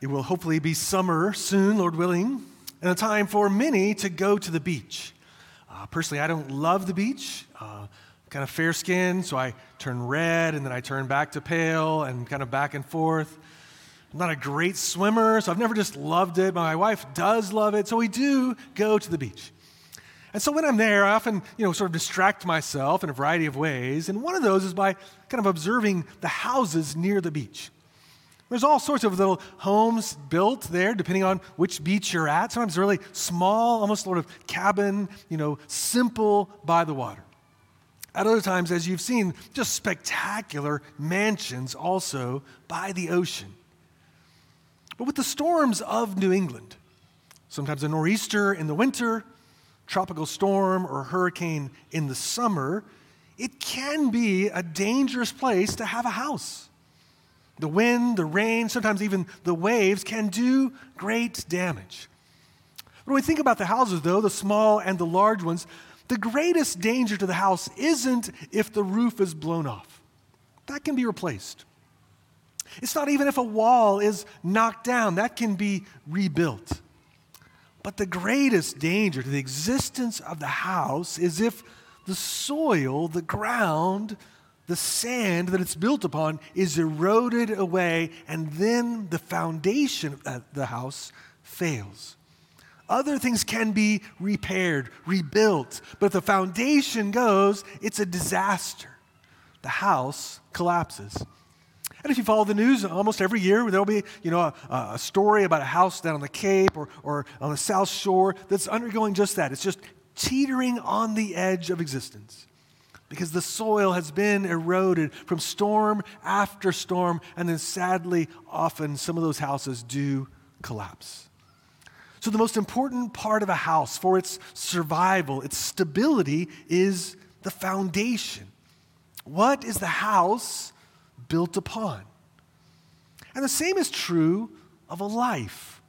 It will hopefully be summer soon, Lord willing, and a time for many to go to the beach. Uh, personally, I don't love the beach. Uh, kind of fair skinned, so I turn red and then I turn back to pale and kind of back and forth. I'm not a great swimmer, so I've never just loved it. But my wife does love it, so we do go to the beach. And so when I'm there, I often, you know, sort of distract myself in a variety of ways. And one of those is by kind of observing the houses near the beach. There's all sorts of little homes built there, depending on which beach you're at. Sometimes really small, almost sort of cabin, you know, simple by the water. At other times, as you've seen, just spectacular mansions also by the ocean. But with the storms of New England, sometimes a nor'easter in the winter, tropical storm or hurricane in the summer, it can be a dangerous place to have a house. The wind, the rain, sometimes even the waves can do great damage. When we think about the houses, though, the small and the large ones, the greatest danger to the house isn't if the roof is blown off. That can be replaced. It's not even if a wall is knocked down, that can be rebuilt. But the greatest danger to the existence of the house is if the soil, the ground, the sand that it's built upon is eroded away, and then the foundation of uh, the house fails. Other things can be repaired, rebuilt, but if the foundation goes, it's a disaster. The house collapses. And if you follow the news, almost every year there'll be, you know, a, a, story about a house down on the Cape or, or on the South Shore that's undergoing just that. It's just teetering on the edge of existence because the soil has been eroded from storm after storm, and then sadly, often some of those houses do collapse. So, the most important part of a house for its survival, its stability, is the foundation. What is the house built upon? And the same is true of a life.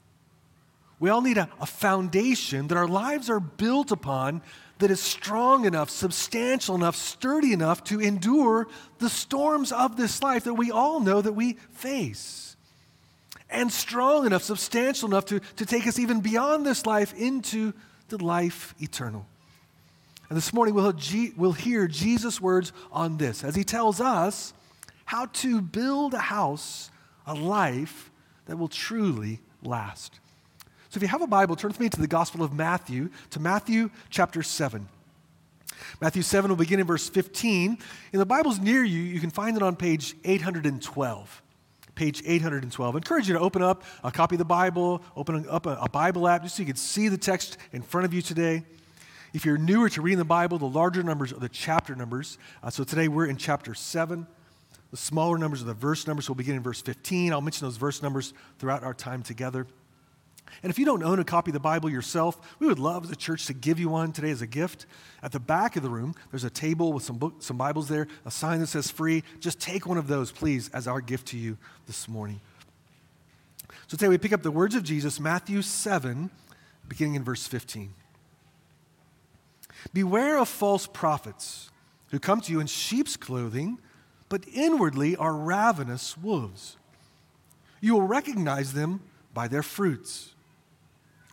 We all need a, a foundation that our lives are built upon that is strong enough, substantial enough, sturdy enough to endure the storms of this life that we all know that we face. And strong enough, substantial enough to, to take us even beyond this life into the life eternal. And this morning we'll, we'll hear Jesus' words on this as he tells us how to build a house, a life that will truly last. So if you have a Bible, turn with me to the Gospel of Matthew, to Matthew chapter 7. Matthew 7 will begin in verse 15. In the Bible's near you, you can find it on page 812. Page 812. I encourage you to open up a copy of the Bible, open up a, Bible app just so you can see the text in front of you today. If you're newer to reading the Bible, the larger numbers are the chapter numbers. Uh, so today we're in chapter 7. The smaller numbers are the verse numbers. So we'll begin in verse 15. I'll mention those verse numbers throughout our time together. And if you don't own a copy of the Bible yourself, we would love a church to give you one today as a gift. At the back of the room, there's a table with some, book, some Bibles there, a sign that says free. Just take one of those, please, as our gift to you this morning. So today we pick up the words of Jesus, Matthew 7, beginning in verse 15. Beware of false prophets who come to you in sheep's clothing, but inwardly are ravenous wolves. You will recognize them by their fruits.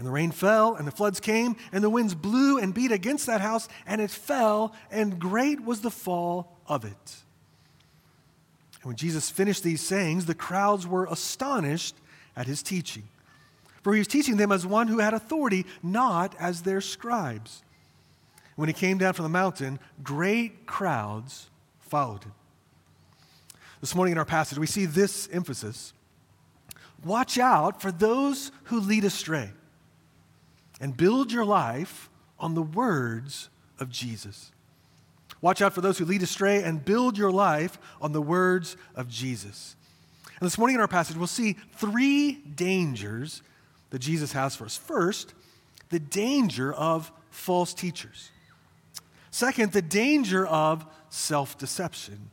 And the rain fell, and the floods came, and the winds blew and beat against that house, and it fell, and great was the fall of it. And when Jesus finished these sayings, the crowds were astonished at his teaching. For he was teaching them as one who had authority, not as their scribes. When he came down from the mountain, great crowds followed him. This morning in our passage, we see this emphasis Watch out for those who lead astray and build your life on the words of Jesus. Watch out for those who lead astray and build your life on the words of Jesus. And this morning in our passage, we'll see three dangers that Jesus has for us. First, the danger of false teachers. Second, the danger of self deception.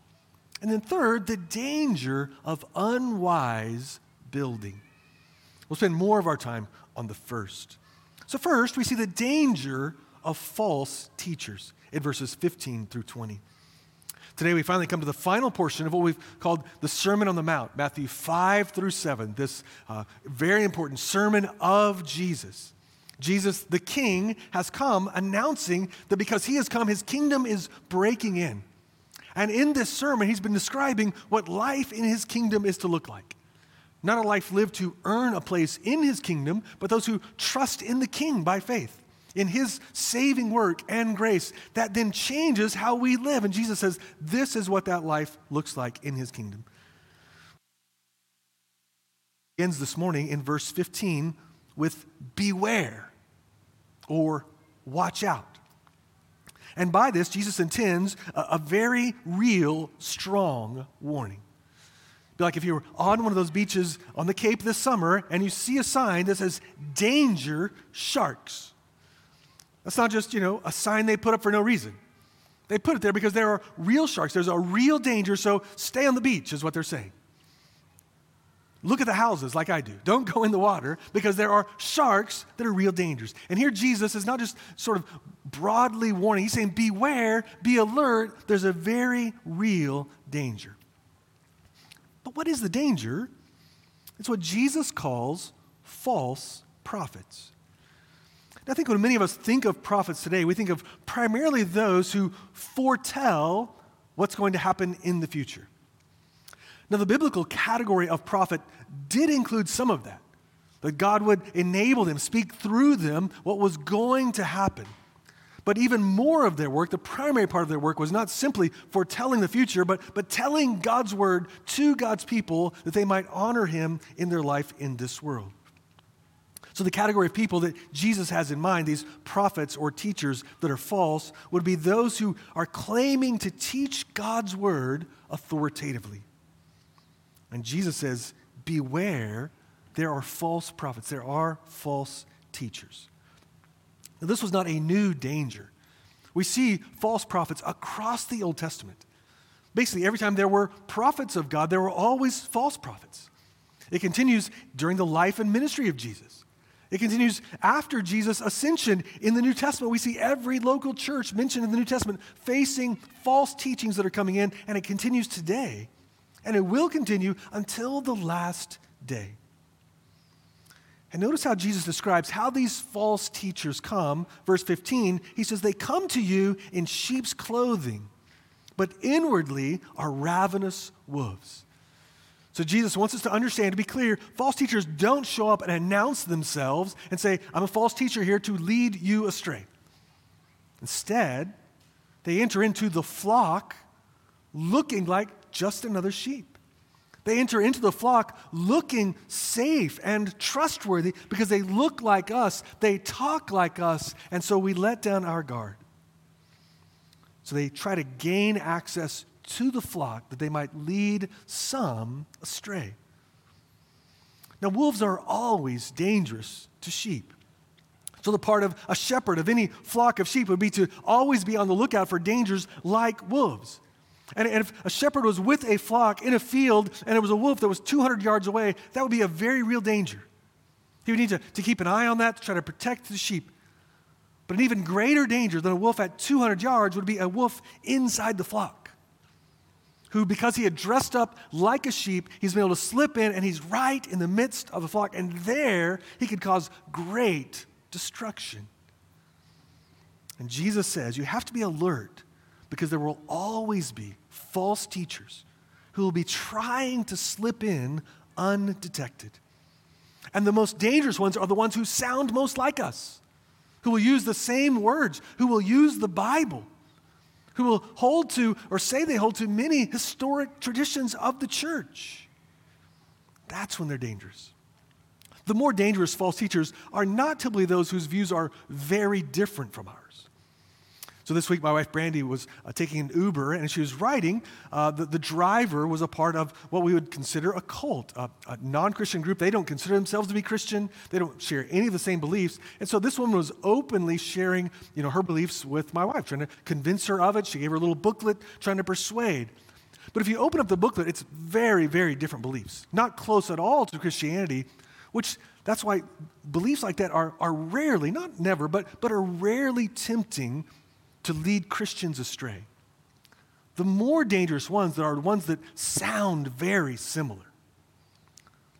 And then, third, the danger of unwise building. We'll spend more of our time on the first. So, first, we see the danger of false teachers in verses 15 through 20. Today, we finally come to the final portion of what we've called the Sermon on the Mount, Matthew 5 through 7, this uh, very important sermon of Jesus. Jesus, the King, has come announcing that because he has come, his kingdom is breaking in. And in this sermon, he's been describing what life in his kingdom is to look like. Not a life lived to earn a place in his kingdom, but those who trust in the king by faith, in his saving work and grace that then changes how we live. And Jesus says, this is what that life looks like in his kingdom. Ends this morning in verse 15 with beware or watch out. And by this, Jesus intends a, a very real, strong warning. Be like if you were on one of those beaches on the Cape this summer and you see a sign that says, Danger Sharks. That's not just, you know, a sign they put up for no reason. They put it there because there are real sharks. There's a real danger, so stay on the beach, is what they're saying. Look at the houses like I do. Don't go in the water because there are sharks that are real dangers. And here Jesus is not just sort of broadly warning, he's saying, Beware, be alert, there's a very real danger. But what is the danger? It's what Jesus calls false prophets. I think when many of us think of prophets today, we think of primarily those who foretell what's going to happen in the future. Now, the biblical category of prophet did include some of that, that God would enable them, speak through them what was going to happen. But even more of their work, the primary part of their work, was not simply foretelling the future, but, but telling God's word to God's people that they might honor him in their life in this world. So, the category of people that Jesus has in mind, these prophets or teachers that are false, would be those who are claiming to teach God's word authoritatively. And Jesus says, Beware, there are false prophets, there are false teachers. Now, this was not a new danger. We see false prophets across the Old Testament. Basically, every time there were prophets of God, there were always false prophets. It continues during the life and ministry of Jesus. It continues after Jesus' ascension in the New Testament. We see every local church mentioned in the New Testament facing false teachings that are coming in, and it continues today and it will continue until the last day. And notice how Jesus describes how these false teachers come. Verse 15, he says, They come to you in sheep's clothing, but inwardly are ravenous wolves. So Jesus wants us to understand, to be clear, false teachers don't show up and announce themselves and say, I'm a false teacher here to lead you astray. Instead, they enter into the flock looking like just another sheep. They enter into the flock looking safe and trustworthy because they look like us, they talk like us, and so we let down our guard. So they try to gain access to the flock that they might lead some astray. Now, wolves are always dangerous to sheep. So, the part of a shepherd of any flock of sheep would be to always be on the lookout for dangers like wolves. And, if a shepherd was with a flock in a field and it was a wolf that was 200 yards away, that would be a very real danger. He would need to, to keep an eye on that to try to protect the sheep. But an even greater danger than a wolf at 200 yards would be a wolf inside the flock. who, because he had dressed up like a sheep, he's been able to slip in and he's right in the midst of the flock. And there he could cause great destruction. And Jesus says you have to be alert because there will always be false teachers who will be trying to slip in undetected. And the most dangerous ones are the ones who sound most like us, who will use the same words, who will use the Bible who will hold to or say they hold to many historic traditions of the church. That's when they're dangerous. The more dangerous false teachers are not typically those whose views are very different from ours. So this week, my wife Brandy was uh, taking an Uber and she was riding. Uh, the, the, driver was a part of what we would consider a cult, a, a non Christian group. They don't consider themselves to be Christian, they don't share any of the same beliefs. And so this woman was openly sharing you know, her beliefs with my wife, trying to convince her of it. She gave her a little booklet trying to persuade. But if you open up the booklet, it's very, very different beliefs, not close at all to Christianity, which that's why beliefs like that are, are rarely, not never, but, but are rarely tempting to lead Christians astray. The more dangerous ones are the ones that sound very similar.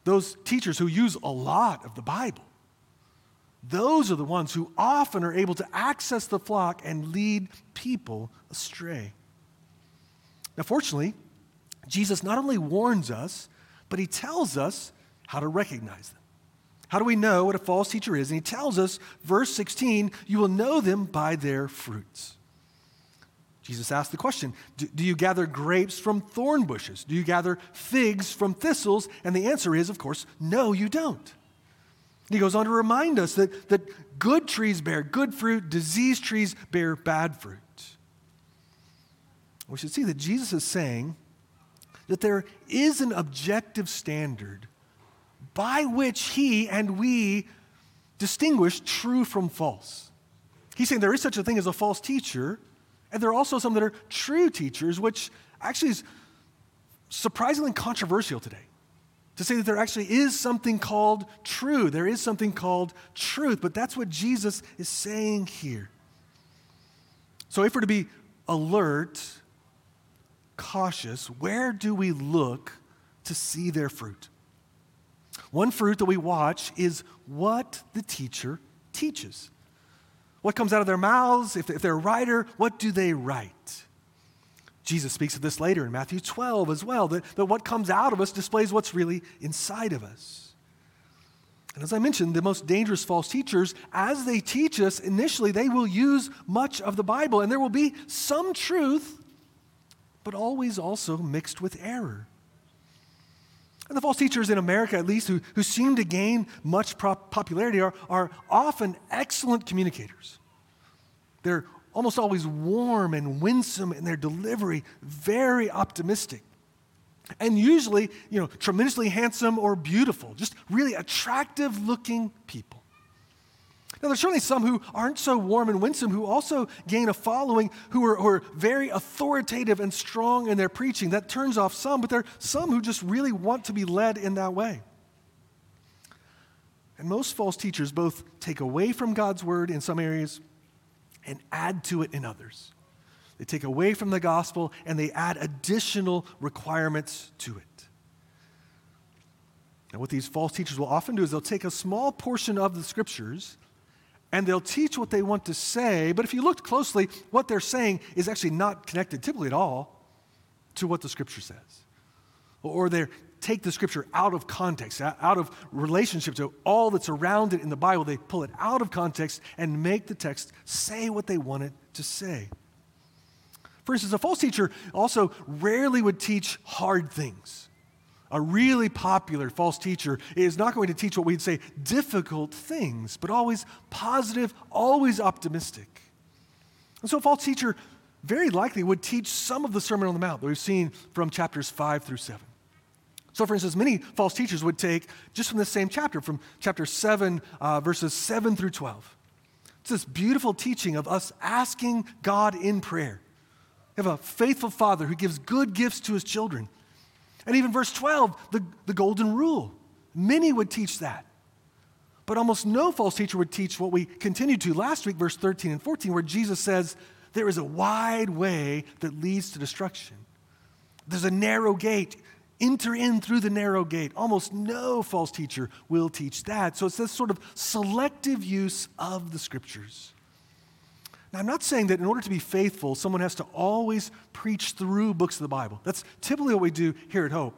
Those teachers who use a lot of the Bible, those are the ones who often are able to access the flock and lead people astray. Now, fortunately, Jesus not only warns us, but he tells us how to recognize them. How do we know what a false teacher is? And he tells us, verse 16, you will know them by their fruits. Jesus asked the question do, do, you gather grapes from thorn bushes? Do you gather figs from thistles? And the answer is, of course, no, you don't. He goes on to remind us that, that good trees bear good fruit, diseased trees bear bad fruit. We should see that Jesus is saying that there is an objective standard by which he and we distinguish true from false. He's saying there is such a thing as a false teacher, and there are also some that are true teachers, which actually is surprisingly controversial today. To say that there actually is something called true, there is something called truth, but that's what Jesus is saying here. So, if we're to be alert, cautious, where do we look to see their fruit? One fruit that we watch is what the teacher teaches. What comes out of their mouths? If, they're a writer, what do they write? Jesus speaks of this later in Matthew 12 as well, that, that what comes out of us displays what's really inside of us. And as I mentioned, the most dangerous false teachers, as they teach us initially, they will use much of the Bible, and there will be some truth, but always also mixed with error. And the false teachers in America, at least, who, who seem to gain much popularity, are, are often excellent communicators. They're almost always warm and winsome in their delivery, very optimistic. And usually, you know, tremendously handsome or beautiful, just really attractive looking people. Now, there's certainly some who aren't so warm and winsome who also gain a following who are, who are, very authoritative and strong in their preaching. That turns off some, but there are some who just really want to be led in that way. And most false teachers both take away from God's word in some areas and add to it in others. They take away from the gospel and they add additional requirements to it. And what these false teachers will often do is they'll take a small portion of the scriptures and they'll teach what they want to say, but if you look closely, what they're saying is actually not connected typically at all to what the scripture says. Or they take the scripture out of context, out of relationship to all that's around it in the Bible. They pull it out of context and make the text say what they want it to say. For instance, a false teacher also rarely would teach hard things. A really popular false teacher is not going to teach what we'd say difficult things, but always positive, always optimistic. And so a false teacher very likely would teach some of the Sermon on the Mount that we've seen from chapters 5 through 7. So, for instance, many false teachers would take just from the same chapter, from chapter 7, uh, verses 7 through 12. It's this beautiful teaching of us asking God in prayer. We have a faithful Father who gives good gifts to his children. And even verse 12, the, the golden rule. Many would teach that. But almost no false teacher would teach what we continued to last week, verse 13 and 14, where Jesus says, There is a wide way that leads to destruction. There's a narrow gate. Enter in through the narrow gate. Almost no false teacher will teach that. So it's this sort of selective use of the scriptures. Now, I'm not saying that in order to be faithful, someone has to always preach through books of the Bible. That's typically what we do here at Hope.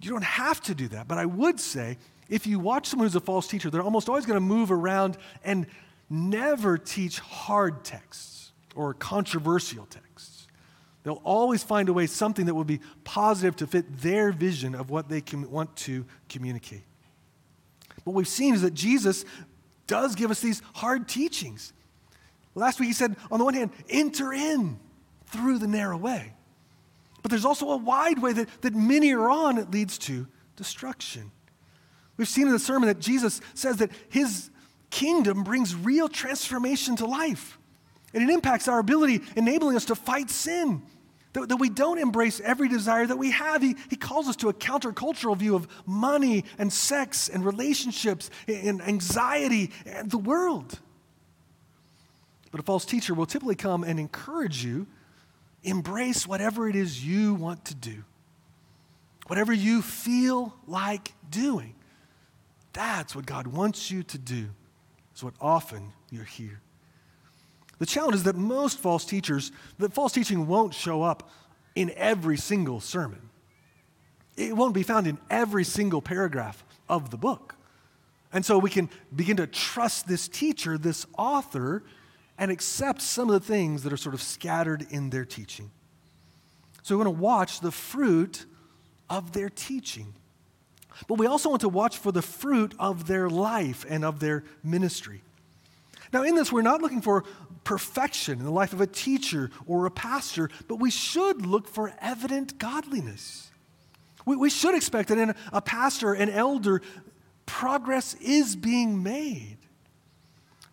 You don't have to do that, but I would say if you watch someone who's a false teacher, they're almost always going to move around and never teach hard texts or controversial texts. They'll always find a way, something that will be positive to fit their vision of what they can, want to communicate. What we've seen is that Jesus does give us these hard teachings. Last week he said, on the one hand, enter in through the narrow way. But there's also a wide way that, that many are on, it leads to destruction. We've seen in the sermon that Jesus says that his kingdom brings real transformation to life. And it impacts our ability, enabling us to fight sin. That, that we don't embrace every desire that we have. He, he calls us to a countercultural view of money and sex and relationships and anxiety and the world. But a false teacher will typically come and encourage you embrace whatever it is you want to do, whatever you feel like doing. That's what God wants you to do, is what often you're here. The challenge is that most false teachers, that false teaching won't show up in every single sermon. It won't be found in every single paragraph of the book. And so we can begin to trust this teacher, this author, and accept some of the things that are sort of scattered in their teaching. So we want to watch the fruit of their teaching. But we also want to watch for the fruit of their life and of their ministry. Now, in this, we're not looking for perfection in the life of a teacher or a pastor, but we should look for evident godliness. We, we should expect that in a pastor, an elder, progress is being made.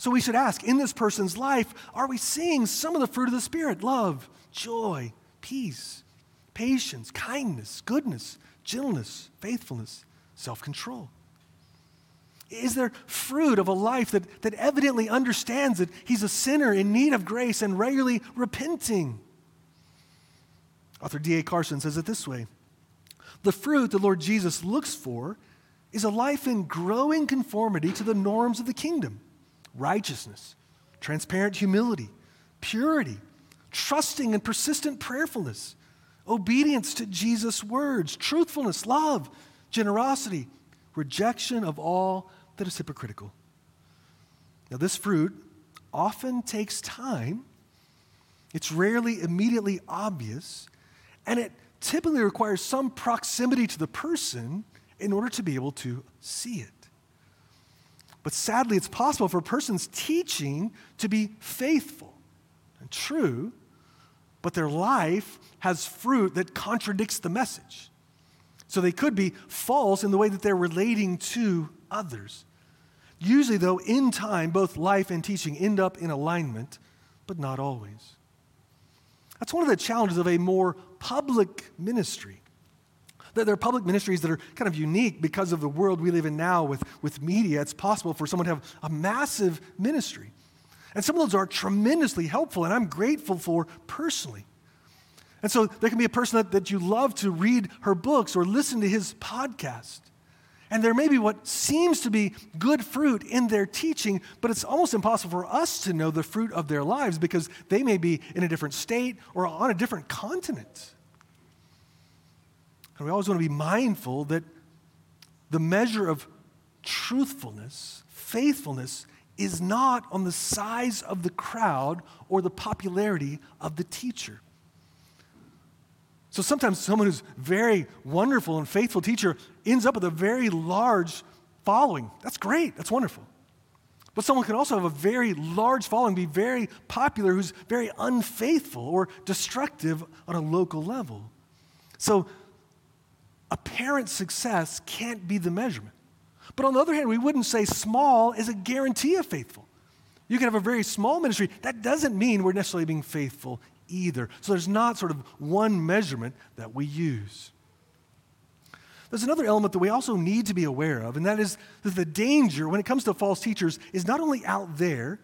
So we should ask in this person's life, are we seeing some of the fruit of the Spirit? Love, joy, peace, patience, kindness, goodness, gentleness, faithfulness, self control? Is there fruit of a life that, that evidently understands that he's a sinner in need of grace and regularly repenting? Author D.A. Carson says it this way The fruit the Lord Jesus looks for is a life in growing conformity to the norms of the kingdom righteousness, transparent humility, purity, trusting and persistent prayerfulness, obedience to Jesus' words, truthfulness, love, generosity, rejection of all that is hypocritical. Now, this fruit often takes time, it's rarely immediately obvious, and it typically requires some proximity to the person in order to be able to see it. But sadly, it's possible for a person's teaching to be faithful and true, but their life has fruit that contradicts the message. So they could be false in the way that they're relating to others. Usually, though, in time, both life and teaching end up in alignment, but not always. That's one of the challenges of a more public ministry. There are public ministries that are kind of unique because of the world we live in now with, with media. It's possible for someone to have a massive ministry. And some of those are tremendously helpful, and I'm grateful for personally. And so there can be a person that, that you love to read her books or listen to his podcast. And there may be what seems to be good fruit in their teaching, but it's almost impossible for us to know the fruit of their lives because they may be in a different state or on a different continent. And we always want to be mindful that the measure of truthfulness, faithfulness, is not on the size of the crowd or the popularity of the teacher. So sometimes someone who's very wonderful and faithful teacher ends up with a very large following. That's great. That's wonderful. But someone can also have a very large following, be very popular, who's very unfaithful or destructive on a local level. So apparent success can't be the measurement. But on the other hand, we wouldn't say small is a guarantee of faithful. You can have a very small ministry. That doesn't mean we're necessarily being faithful either. So there's not sort of one measurement that we use. There's another element that we also need to be aware of, and that is that the danger when it comes to false teachers is not only out there,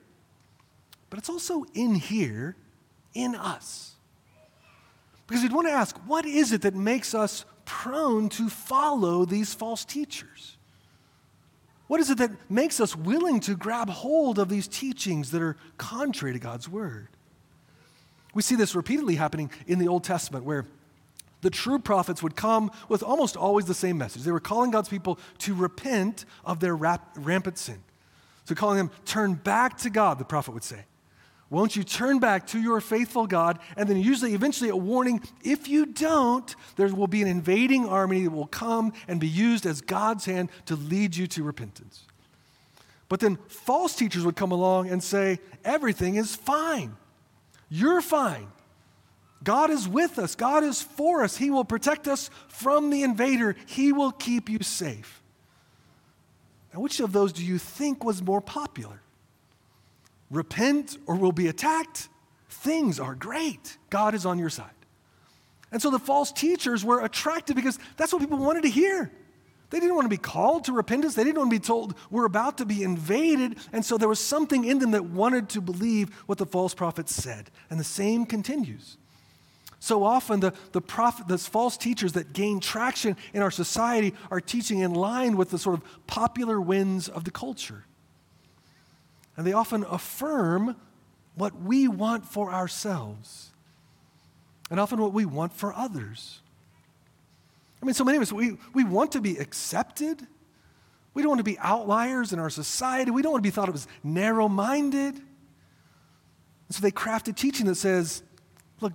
but it's also in here, in us. Because we'd want to ask what is it that makes us prone to follow these false teachers? What is it that makes us willing to grab hold of these teachings that are contrary to God's word? We see this repeatedly happening in the Old Testament where the true prophets would come with almost always the same message. They were calling God's people to repent of their rap- rampant sin. So, calling them, turn back to God, the prophet would say. Won't you turn back to your faithful God? And then, usually, eventually, a warning if you don't, there will be an invading army that will come and be used as God's hand to lead you to repentance. But then, false teachers would come along and say, everything is fine. You're fine. God is with us. God is for us. He will protect us from the invader. He will keep you safe. Now, which of those do you think was more popular? Repent or we'll be attacked? Things are great. God is on your side. And so the false teachers were attracted because that's what people wanted to hear. They didn't want to be called to repentance. They didn't want to be told, we're about to be invaded. And so there was something in them that wanted to believe what the false prophets said. And the same continues. So often, the, the prophet, those false teachers that gain traction in our society are teaching in line with the sort of popular winds of the culture. And they often affirm what we want for ourselves, and often what we want for others. I mean, so many of us, we, we want to be accepted. We don't want to be outliers in our society. We don't want to be thought of as narrow minded. So they craft a teaching that says, look,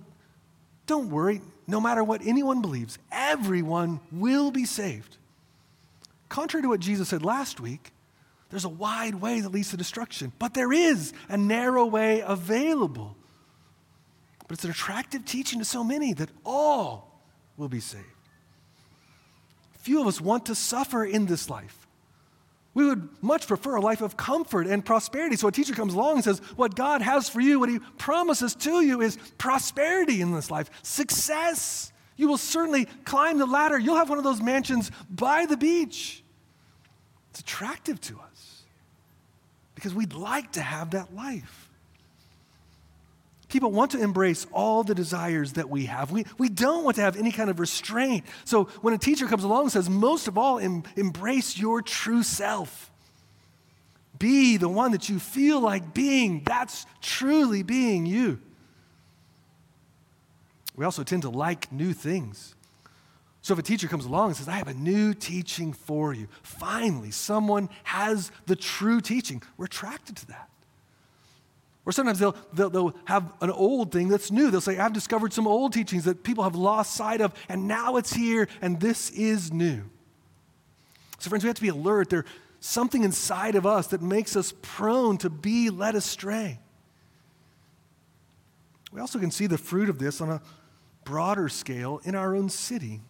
don't worry, no matter what anyone believes, everyone will be saved. Contrary to what Jesus said last week, there's a wide way that leads to destruction, but there is a narrow way available. But it's an attractive teaching to so many that all will be saved. Few of us want to suffer in this life. We would much prefer a life of comfort and prosperity. So a teacher comes along and says, What God has for you, what He promises to you is prosperity in this life, success. You will certainly climb the ladder. You'll have one of those mansions by the beach. It's attractive to us because we'd like to have that life. People want to embrace all the desires that we have. We, we don't want to have any kind of restraint. So when a teacher comes along and says, most of all, em, embrace your true self. Be the one that you feel like being. That's truly being you. We also tend to like new things. So if a teacher comes along and says, I have a new teaching for you, finally, someone has the true teaching, we're attracted to that. Or sometimes they'll, they'll, they'll, have an old thing that's new. They'll say, I've discovered some old teachings that people have lost sight of, and now it's here, and this is new. So, friends, we have to be alert. There's something inside of us that makes us prone to be led astray. We also can see the fruit of this on a broader scale in our own city.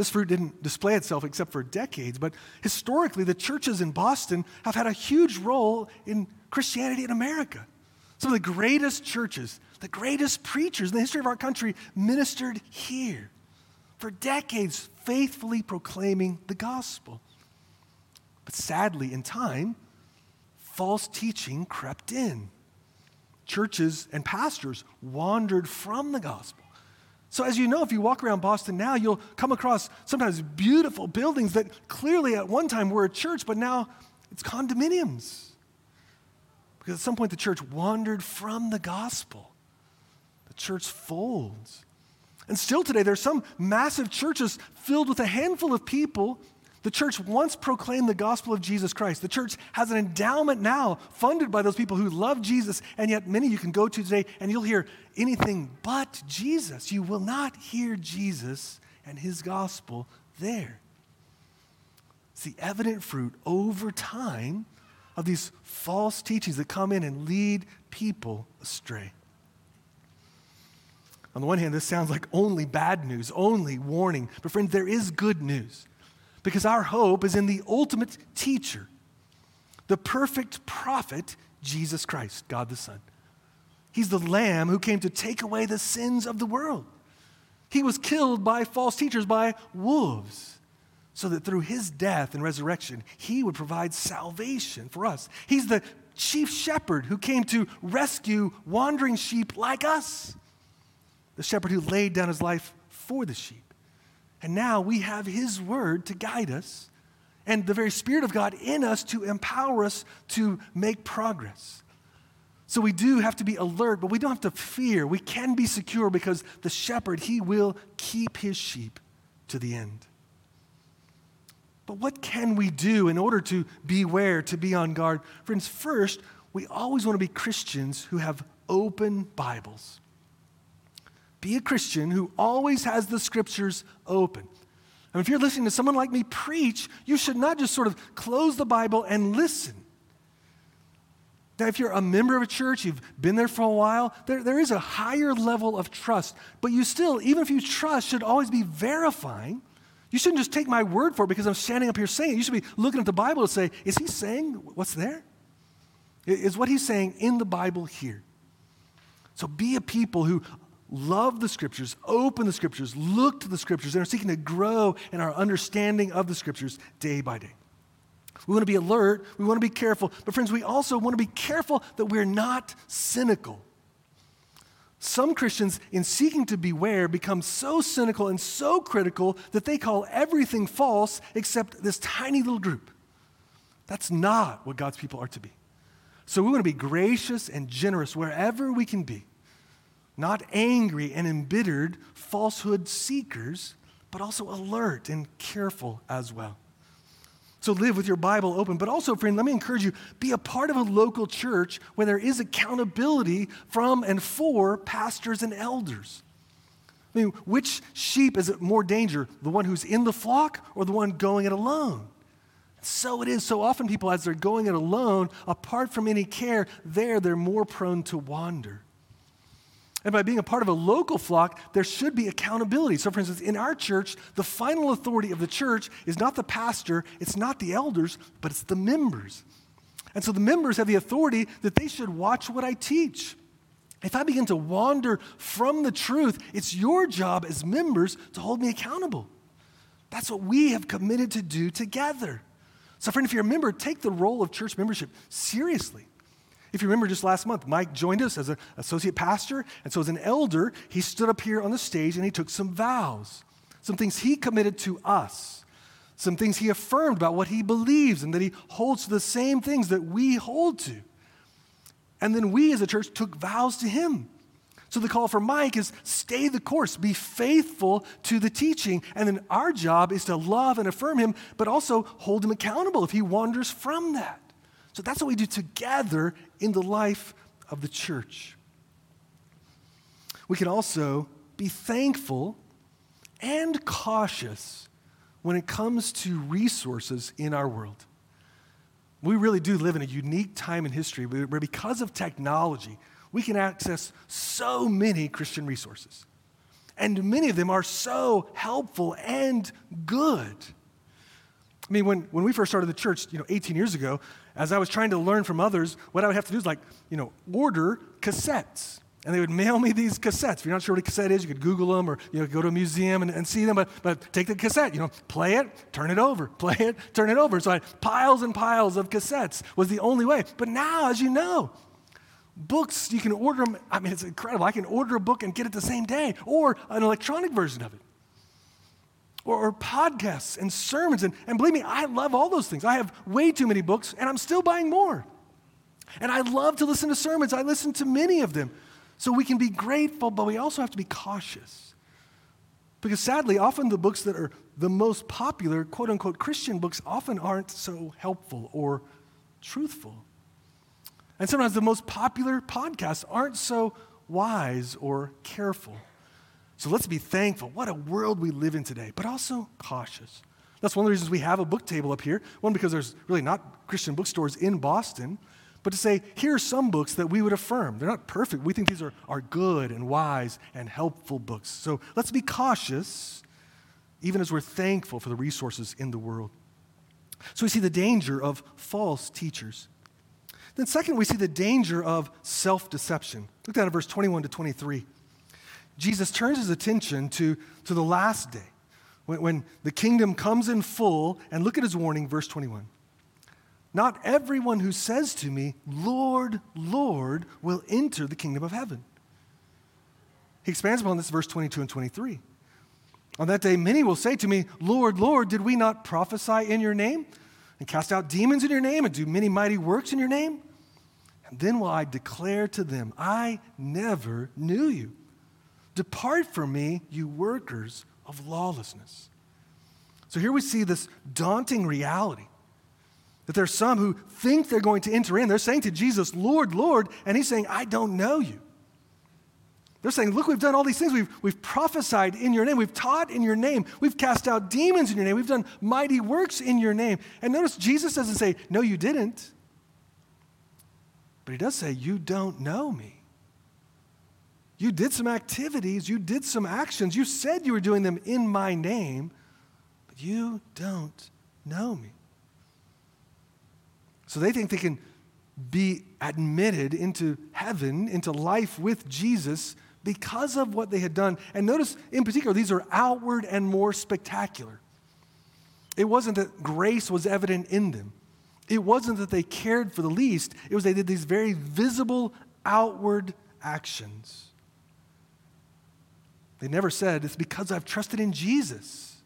This fruit didn't display itself except for decades, but historically, the churches in Boston have had a huge role in Christianity in America. Some of the greatest churches, the greatest preachers in the history of our country ministered here for decades, faithfully proclaiming the gospel. But sadly, in time, false teaching crept in. Churches and pastors wandered from the gospel. So, as you know, if you walk around Boston now, you'll come across sometimes beautiful buildings that clearly at one time were a church, but now it's condominiums. Because at some point the church wandered from the gospel. The church folds. And still today, there's some massive churches filled with a handful of people. The church once proclaimed the gospel of Jesus Christ. The church has an endowment now funded by those people who love Jesus, and yet many you can go to today and you'll hear anything but Jesus. You will not hear Jesus and his gospel there. It's the evident fruit over time of these false teachings that come in and lead people astray. On the one hand, this sounds like only bad news, only warning. But, friends, there is good news because our hope is in the ultimate teacher, the perfect prophet, Jesus Christ, God the Son. He's the Lamb who came to take away the sins of the world. He was killed by false teachers, by wolves so that through his death and resurrection, he would provide salvation for us. He's the chief shepherd who came to rescue wandering sheep like us. the shepherd who laid down his life for the sheep. And now we have his word to guide us and the very Spirit of God in us to empower us to make progress. So we do have to be alert, but we don't have to fear. We can be secure because the shepherd, he will keep his sheep to the end. But what can we do in order to beware, to be on guard? Friends, first, we always want to be Christians who have open Bibles. Be a Christian who always has the scriptures open. Mean, if you're listening to someone like me preach, you should not just sort of close the Bible and listen. Now, if you're a member of a church, you've been there for a while, there, there is a higher level of trust. But you still, even if you trust, should always be verifying. You shouldn't just take my word for it because I'm standing up here saying it. You should be looking at the Bible and say, is he saying what's there? Is what he's saying in the Bible here? So be a people who love the scriptures, open the scriptures, look to the scriptures, and are seeking to grow in our understanding of the scriptures day by day. We want to be alert, we want to be careful, but friends, we also want to be careful that we're not cynical. Some Christians, in seeking to beware, become so cynical and so critical that they call everything false except this tiny little group. That's not what God's people are to be. So we want to be gracious and generous wherever we can be not angry and embittered falsehood seekers, but also alert and careful as well. So live with your Bible open. But also, friend, let me encourage you be a part of a local church where there is accountability from and for pastors and elders. I mean, which sheep is it more danger? The one who's in the flock or the one going it alone? So it is. So often, people, as they're going it alone, apart from any care, there they're more prone to wander. And by being a part of a local flock, there should be accountability. So, for instance, in our church, the final authority of the church is not the pastor, it's not the elders, but it's the members. And so the members have the authority that they should watch what I teach. If I begin to wander from the truth, it's your job as members to hold me accountable. That's what we have committed to do together. So, friend, if you're a member, take the role of church membership seriously. If you remember just last month, Mike joined us as an associate pastor. And so, as an elder, he stood up here on the stage and he took some vows, some things he committed to us, some things he affirmed about what he believes and that he holds to the same things that we hold to. And then we as a church took vows to him. So the call for Mike is stay the course, be faithful to the teaching. And then our job is to love and affirm him, but also hold him accountable if he wanders from that. So that's what we do together in the life of the church. We can also be thankful and cautious when it comes to resources in our world. We really do live in a unique time in history where, because of technology, we can access so many Christian resources. And many of them are so helpful and good. I mean, when, when we first started the church, you know, 18 years ago, as I was trying to learn from others, what I would have to do is like, you know, order cassettes. And they would mail me these cassettes. If you're not sure what a cassette is, you could Google them or you know, go to a museum and, and see them. But, but take the cassette, you know, play it, turn it over, play it, turn it over. So I had piles and piles of cassettes was the only way. But now, as you know, books, you can order them. I mean, it's incredible. I can order a book and get it the same day or an electronic version of it or, or podcasts and sermons. And, and believe me, I love all those things. I have way too many books, and I'm still buying more. And I love to listen to sermons. I listen to many of them. So we can be grateful, but we also have to be cautious. Because sadly, often the books that are the most popular, quote unquote, Christian books often aren't so helpful or truthful. And sometimes the most popular podcasts aren't so wise or careful. So let's be thankful. What a world we live in today, but also cautious. That's one of the reasons we have a book table up here. One, because there's really not Christian bookstores in Boston, but to say, here are some books that we would affirm. They're not perfect. We think these are, are good and wise and helpful books. So let's be cautious, even as we're thankful for the resources in the world. So we see the danger of false teachers. Then, second, we see the danger of self deception. Look down at verse 21 to 23. Jesus turns his attention to, to the last day, when, when the kingdom comes in full. And look at his warning, verse 21. Not everyone who says to me, Lord, Lord, will enter the kingdom of heaven. He expands upon this verse 22 and 23. On that day, many will say to me, Lord, Lord, did we not prophesy in your name and cast out demons in your name and do many mighty works in your name? And then will I declare to them, I never knew you. Depart from me, you workers of lawlessness. So here we see this daunting reality that there's some who think they're going to enter in. They're saying to Jesus, Lord, Lord, and he's saying, I don't know you. They're saying, Look, we've done all these things. We've, we've prophesied in your name. We've taught in your name. We've cast out demons in your name. We've done mighty works in your name. And notice Jesus doesn't say, No, you didn't. But he does say, You don't know me. You did some activities, you did some actions. You said you were doing them in my name, but you don't know me. So they think they can be admitted into heaven, into life with Jesus because of what they had done. And notice, in particular, these are outward and more spectacular. It wasn't that grace was evident in them, it wasn't that they cared for the least, it was they did these very visible outward actions. They never said, It's because I've trusted in Jesus,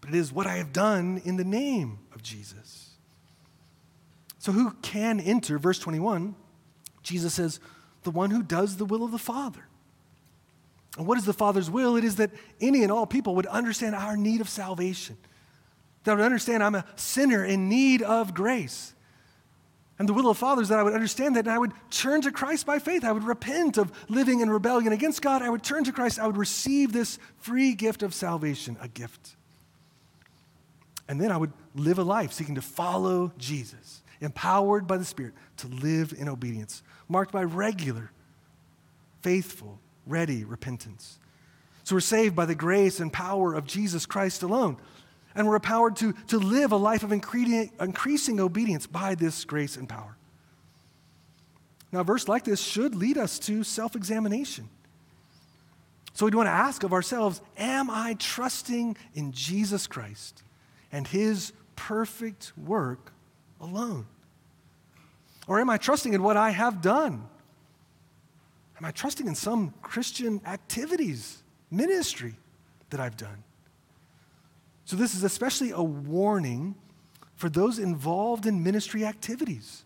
but it is what I have done in the name of Jesus. So, who can enter? Verse 21, Jesus says, The one who does the will of the Father. And what is the Father's will? It is that any and all people would understand our need of salvation, that would understand I'm a sinner in need of grace. And the will of fathers that I would understand that and I would turn to Christ by faith. I would repent of living in rebellion against God. I would turn to Christ. I would receive this free gift of salvation, a gift. And then I would live a life seeking to follow Jesus, empowered by the Spirit to live in obedience, marked by regular, faithful, ready repentance. So we're saved by the grace and power of Jesus Christ alone. And we're empowered to, to live a life of increasing, increasing obedience by this grace and power. Now, a verse like this should lead us to self examination. So we want to ask of ourselves Am I trusting in Jesus Christ and his perfect work alone? Or am I trusting in what I have done Am I trusting in some Christian activities, ministry that I've done? So, this is especially a warning for those involved in ministry activities,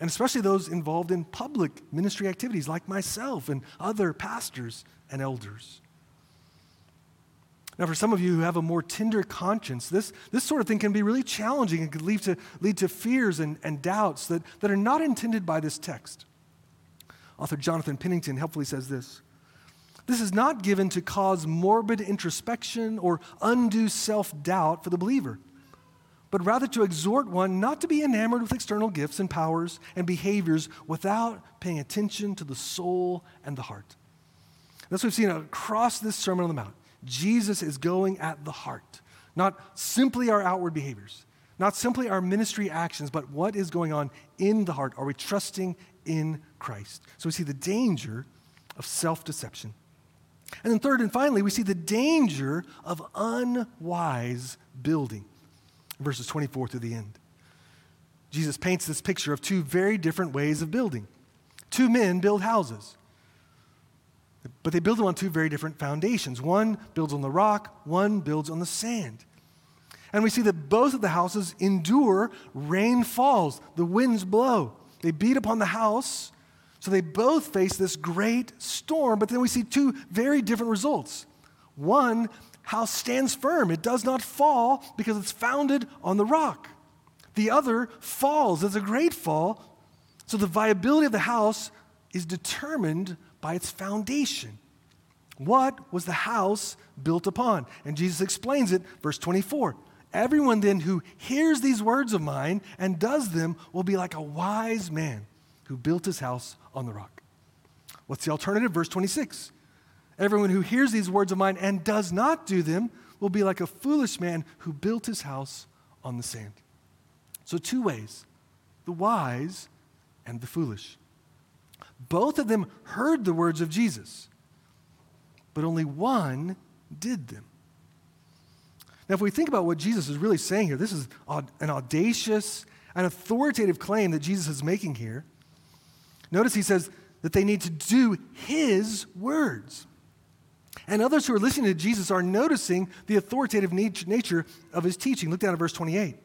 and especially those involved in public ministry activities like myself and other pastors and elders. Now, for some of you who have a more tender conscience, this, this sort of thing can be really challenging and can lead to, lead to fears and, and doubts that, that are not intended by this text. Author Jonathan Pennington helpfully says this This is not given to cause morbid introspection or undue self doubt for the believer, but rather to exhort one not to be enamored with external gifts and powers and behaviors without paying attention to the soul and the heart. That's what we've seen across this Sermon on the Mount. Jesus is going at the heart, not simply our outward behaviors, not simply our ministry actions, but what is going on in the heart. Are we trusting in Christ. So we see the danger of self deception. And then, third and finally, we see the danger of unwise building. Verses 24 to the end. Jesus paints this picture of two very different ways of building. Two men build houses, but they build them on two very different foundations. One builds on the rock, one builds on the sand. And we see that both of the houses endure rain falls, the winds blow. They beat upon the house, so they both face this great storm, but then we see two very different results. One, house stands firm, it does not fall because it's founded on the rock. The other falls, it's a great fall, so the viability of the house is determined by its foundation. What was the house built upon? And Jesus explains it, verse 24. Everyone then who hears these words of mine and does them will be like a wise man who built his house on the rock. What's the alternative? Verse 26. Everyone who hears these words of mine and does not do them will be like a foolish man who built his house on the sand. So, two ways the wise and the foolish. Both of them heard the words of Jesus, but only one did them. Now, if we think about what Jesus is really saying here, this is an audacious and authoritative claim that Jesus is making here. Notice he says, that they need to do his words. And others who are listening to Jesus are noticing the authoritative nature of his teaching. Look down at verse 28.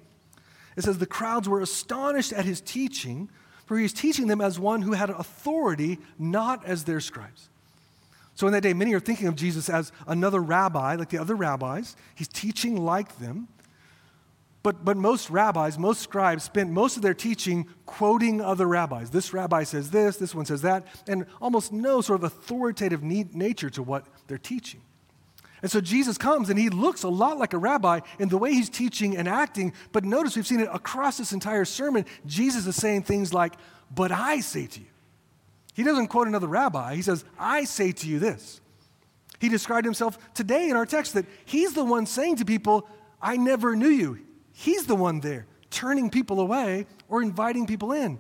It says, The crowds were astonished at his teaching, for he is teaching them as one who had authority, not as their scribes. So in that day, many are thinking of Jesus as another rabbi, like the other rabbis. He's teaching like them. But, but most rabbis, most scribes spent most of their teaching quoting other rabbis. This rabbi says this, this one says that, and almost no sort of authoritative nature to what they're teaching. And so Jesus comes and he looks a lot like a rabbi in the way he's teaching and acting, but notice we've seen it across this entire sermon. Jesus is saying things like, But I say to you. He doesn't quote another rabbi, he says, I say to you this. He described himself today in our text that he's the one saying to people, I never knew you. He's the one there, turning people away or inviting people in.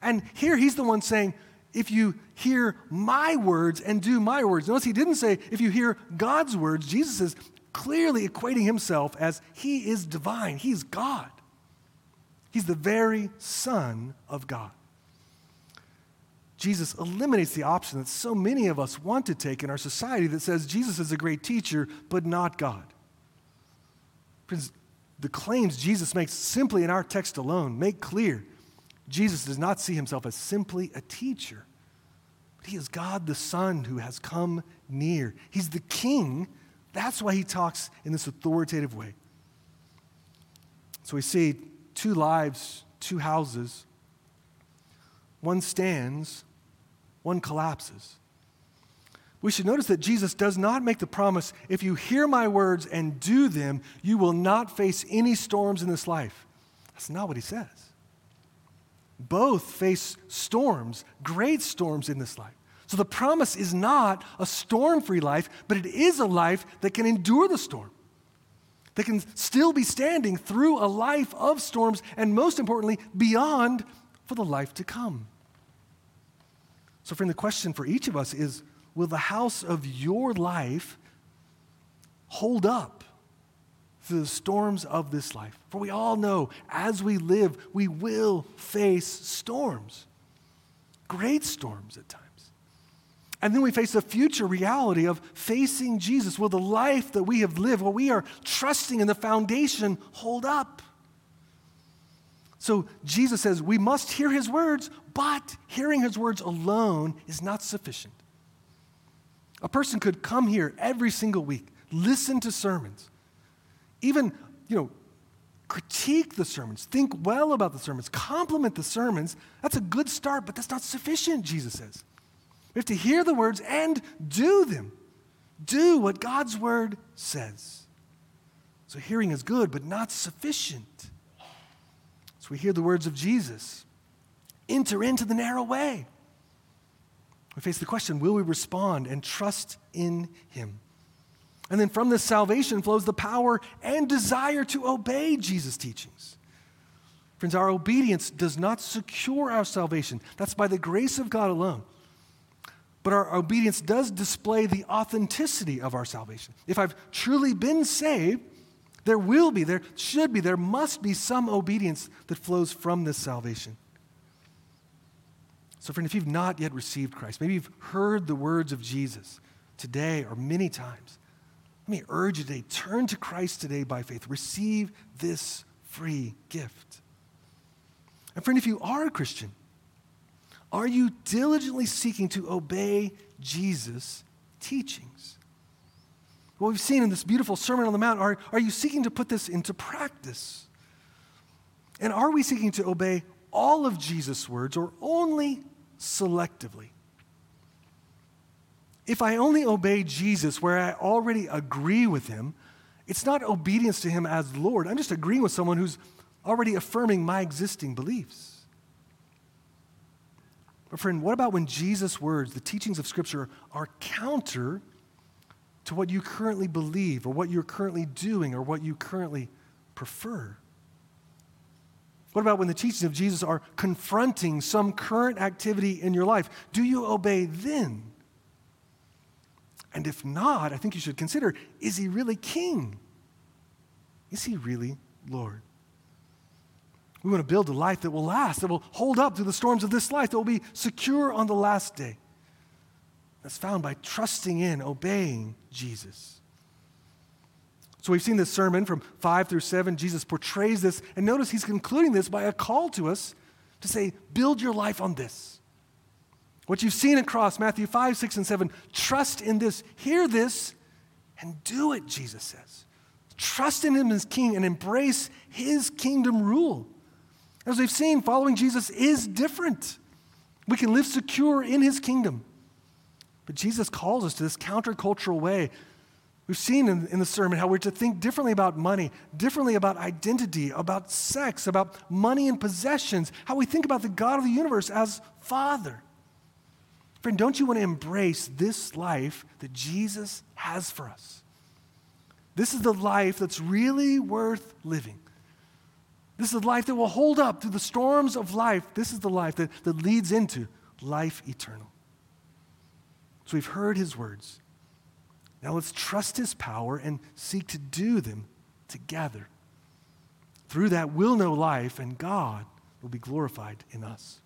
And here he's the one saying, if you hear my words and do my words. Notice he didn't say, if you hear God's words. Jesus is clearly equating himself as he is divine, he's God. He's the very Son of God. Jesus eliminates the option that so many of us want to take in our society that says Jesus is a great teacher, but not God. Friends, the claims Jesus makes simply in our text alone make clear Jesus does not see himself as simply a teacher, but he is God the Son who has come near. He's the King. That's why he talks in this authoritative way. So we see two lives, two houses. One stands, one collapses we should notice that Jesus does not make the promise if you hear my words and do them, you will not face any storms in this life. That's not what he says. Both face storms, great storms in this life. So the promise is not a storm free life, but it is a life that can endure the storm, that can still be standing through a life of storms, and most importantly, beyond for the life to come. So, friend, the question for each of us is will the house of your life hold up through the storms of this life? For we all know as we live, we will face storms, great storms at times. And then we face the future reality of facing Jesus. Will the life that we have lived, what we are trusting in the foundation, hold up? So Jesus says we must hear his words, but hearing his words alone is not sufficient. A person could come here every single week, listen to sermons, even, you know, critique the sermons, think well about the sermons, compliment the sermons. That's a good start, but that's not sufficient, Jesus says. We have to hear the words and do them. Do what God's word says. So hearing is good, but not sufficient. So we hear the words of Jesus enter into the narrow way. We face the question will we respond and trust in Him? And then from this salvation flows the power and desire to obey Jesus' teachings. Friends, our obedience does not secure our salvation, that's by the grace of God alone. But our obedience does display the authenticity of our salvation. If I've truly been saved, there will be, there should be, there must be some obedience that flows from this salvation. So, friend, if you've not yet received Christ, maybe you've heard the words of Jesus today or many times, let me urge you today turn to Christ today by faith. Receive this free gift. And, friend, if you are a Christian, are you diligently seeking to obey Jesus' teachings? What we've seen in this beautiful Sermon on the Mount, are, are you seeking to put this into practice? And are we seeking to obey all of Jesus' words or only selectively. If I only obey Jesus where I already agree with him, it's not obedience to him as Lord. I'm just agreeing with someone who's already affirming my existing beliefs. But, friend, what about when Jesus' words, the teachings of Scripture, are counter to what you currently believe or what you're currently doing or what you currently prefer? What about when the teachings of Jesus are confronting some current activity in your life? Do you obey then? And if not, I think you should consider is he really king? Is he really Lord? We want to build a life that will last, that will hold up through the storms of this life, that will be secure on the last day. That's found by trusting in, obeying Jesus. So we've seen this sermon from 5 through 7. Jesus portrays this, and notice he's concluding this by a call to us to say, build your life on this. What you've seen across Matthew 5, 6, and 7, trust in this, hear this, and do it, Jesus says. Trust in him as king and embrace his kingdom rule. As we've seen, following Jesus is different. We can live secure in his kingdom. But Jesus calls us to this countercultural way. We've seen in, in, the sermon how we're to think differently about money, differently about identity, about sex, about money and possessions, how we think about the God of the universe as Father. Friend, don't you want to embrace this life that Jesus has for us? This is the life that's really worth living. This is the life that will hold up through the storms of life. This is the life that, that leads into life eternal. So we've heard his words. Now let's trust his power and seek to do them together. Through that, we'll know life, and God will be glorified in us.